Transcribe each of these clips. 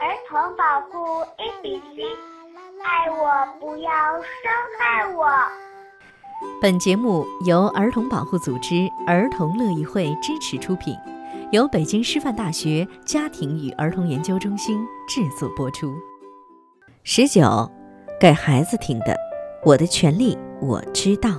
儿童保护 A B C，爱我不要伤害我。本节目由儿童保护组织儿童乐意会支持出品，由北京师范大学家庭与儿童研究中心制作播出。十九，给孩子听的，《我的权利我知道》。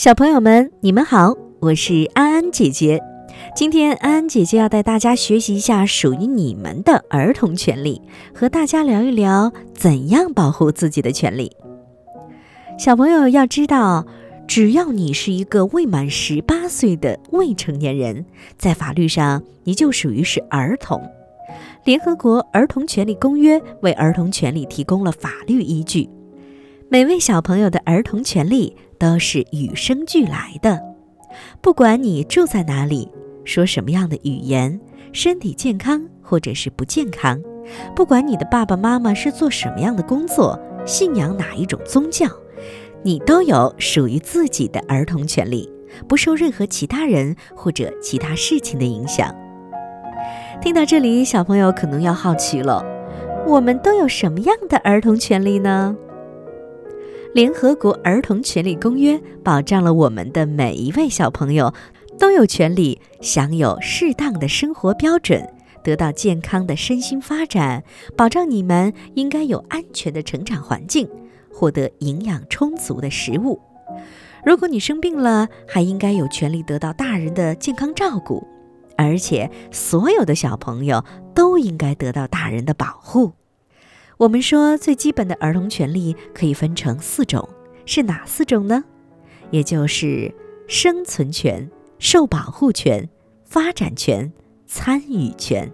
小朋友们，你们好，我是安安姐姐。今天安安姐姐要带大家学习一下属于你们的儿童权利，和大家聊一聊怎样保护自己的权利。小朋友要知道，只要你是一个未满十八岁的未成年人，在法律上你就属于是儿童。联合国儿童权利公约为儿童权利提供了法律依据。每位小朋友的儿童权利。都是与生俱来的，不管你住在哪里，说什么样的语言，身体健康或者是不健康，不管你的爸爸妈妈是做什么样的工作，信仰哪一种宗教，你都有属于自己的儿童权利，不受任何其他人或者其他事情的影响。听到这里，小朋友可能要好奇了，我们都有什么样的儿童权利呢？联合国儿童权利公约保障了我们的每一位小朋友都有权利享有适当的生活标准，得到健康的身心发展，保障你们应该有安全的成长环境，获得营养充足的食物。如果你生病了，还应该有权利得到大人的健康照顾，而且所有的小朋友都应该得到大人的保护。我们说最基本的儿童权利可以分成四种，是哪四种呢？也就是生存权、受保护权、发展权、参与权。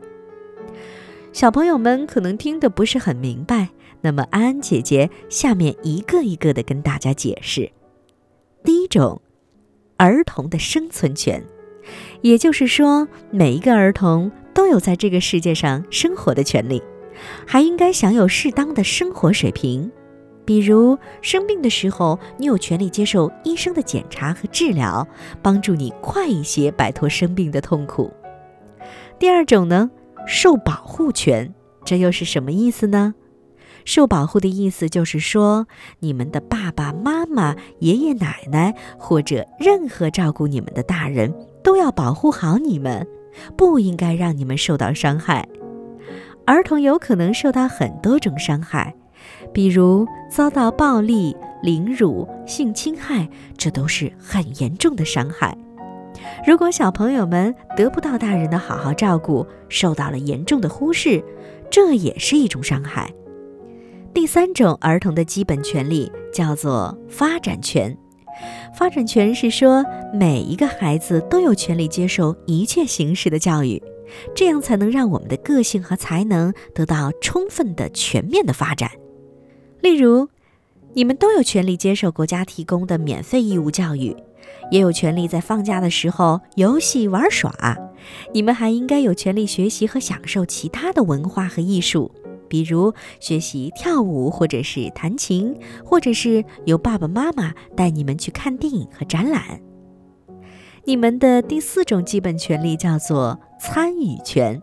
小朋友们可能听得不是很明白，那么安安姐姐下面一个一个的跟大家解释。第一种，儿童的生存权，也就是说每一个儿童都有在这个世界上生活的权利。还应该享有适当的生活水平，比如生病的时候，你有权利接受医生的检查和治疗，帮助你快一些摆脱生病的痛苦。第二种呢，受保护权，这又是什么意思呢？受保护的意思就是说，你们的爸爸妈妈、爷爷奶奶或者任何照顾你们的大人都要保护好你们，不应该让你们受到伤害。儿童有可能受到很多种伤害，比如遭到暴力、凌辱、性侵害，这都是很严重的伤害。如果小朋友们得不到大人的好好照顾，受到了严重的忽视，这也是一种伤害。第三种儿童的基本权利叫做发展权。发展权是说每一个孩子都有权利接受一切形式的教育。这样才能让我们的个性和才能得到充分的、全面的发展。例如，你们都有权利接受国家提供的免费义务教育，也有权利在放假的时候游戏玩耍。你们还应该有权利学习和享受其他的文化和艺术，比如学习跳舞，或者是弹琴，或者是由爸爸妈妈带你们去看电影和展览。你们的第四种基本权利叫做参与权。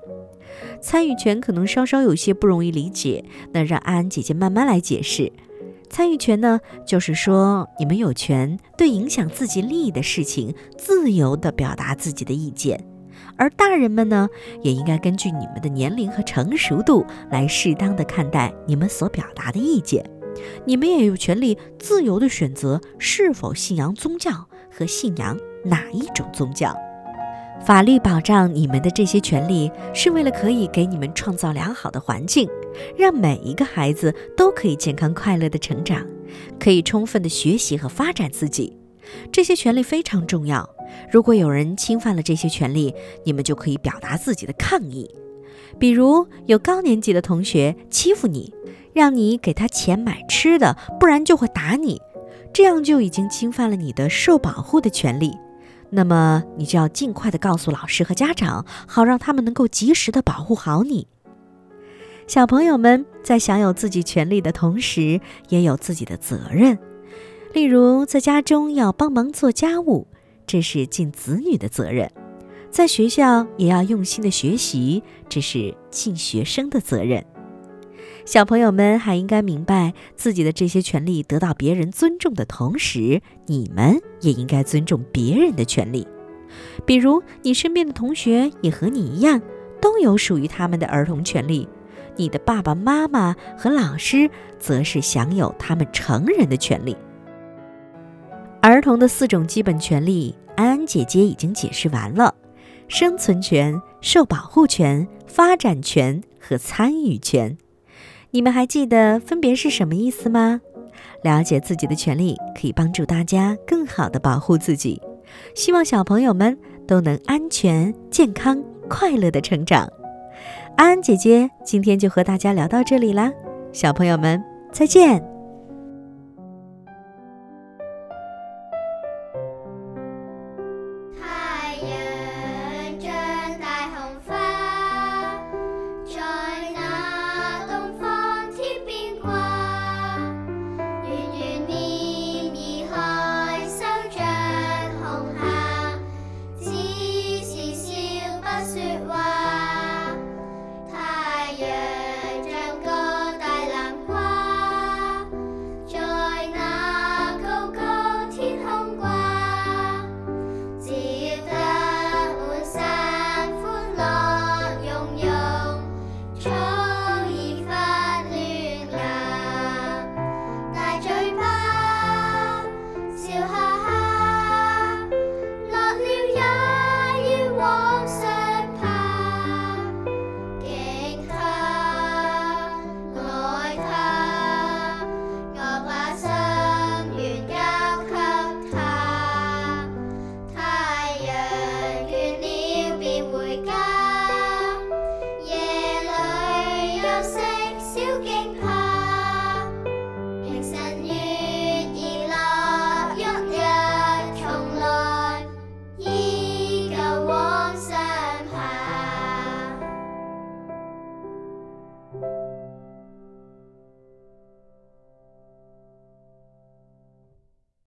参与权可能稍稍有些不容易理解，那让安安姐姐慢慢来解释。参与权呢，就是说你们有权对影响自己利益的事情自由地表达自己的意见，而大人们呢，也应该根据你们的年龄和成熟度来适当的看待你们所表达的意见。你们也有权利自由地选择是否信仰宗教和信仰。哪一种宗教？法律保障你们的这些权利，是为了可以给你们创造良好的环境，让每一个孩子都可以健康快乐的成长，可以充分的学习和发展自己。这些权利非常重要。如果有人侵犯了这些权利，你们就可以表达自己的抗议。比如有高年级的同学欺负你，让你给他钱买吃的，不然就会打你，这样就已经侵犯了你的受保护的权利。那么你就要尽快的告诉老师和家长，好让他们能够及时的保护好你。小朋友们在享有自己权利的同时，也有自己的责任。例如，在家中要帮忙做家务，这是尽子女的责任；在学校也要用心的学习，这是尽学生的责任。小朋友们还应该明白，自己的这些权利得到别人尊重的同时，你们也应该尊重别人的权利。比如，你身边的同学也和你一样，都有属于他们的儿童权利。你的爸爸妈妈和老师则是享有他们成人的权利。儿童的四种基本权利，安安姐姐已经解释完了：生存权、受保护权、发展权和参与权。你们还记得分别是什么意思吗？了解自己的权利，可以帮助大家更好的保护自己。希望小朋友们都能安全、健康、快乐的成长。安安姐姐今天就和大家聊到这里啦，小朋友们再见。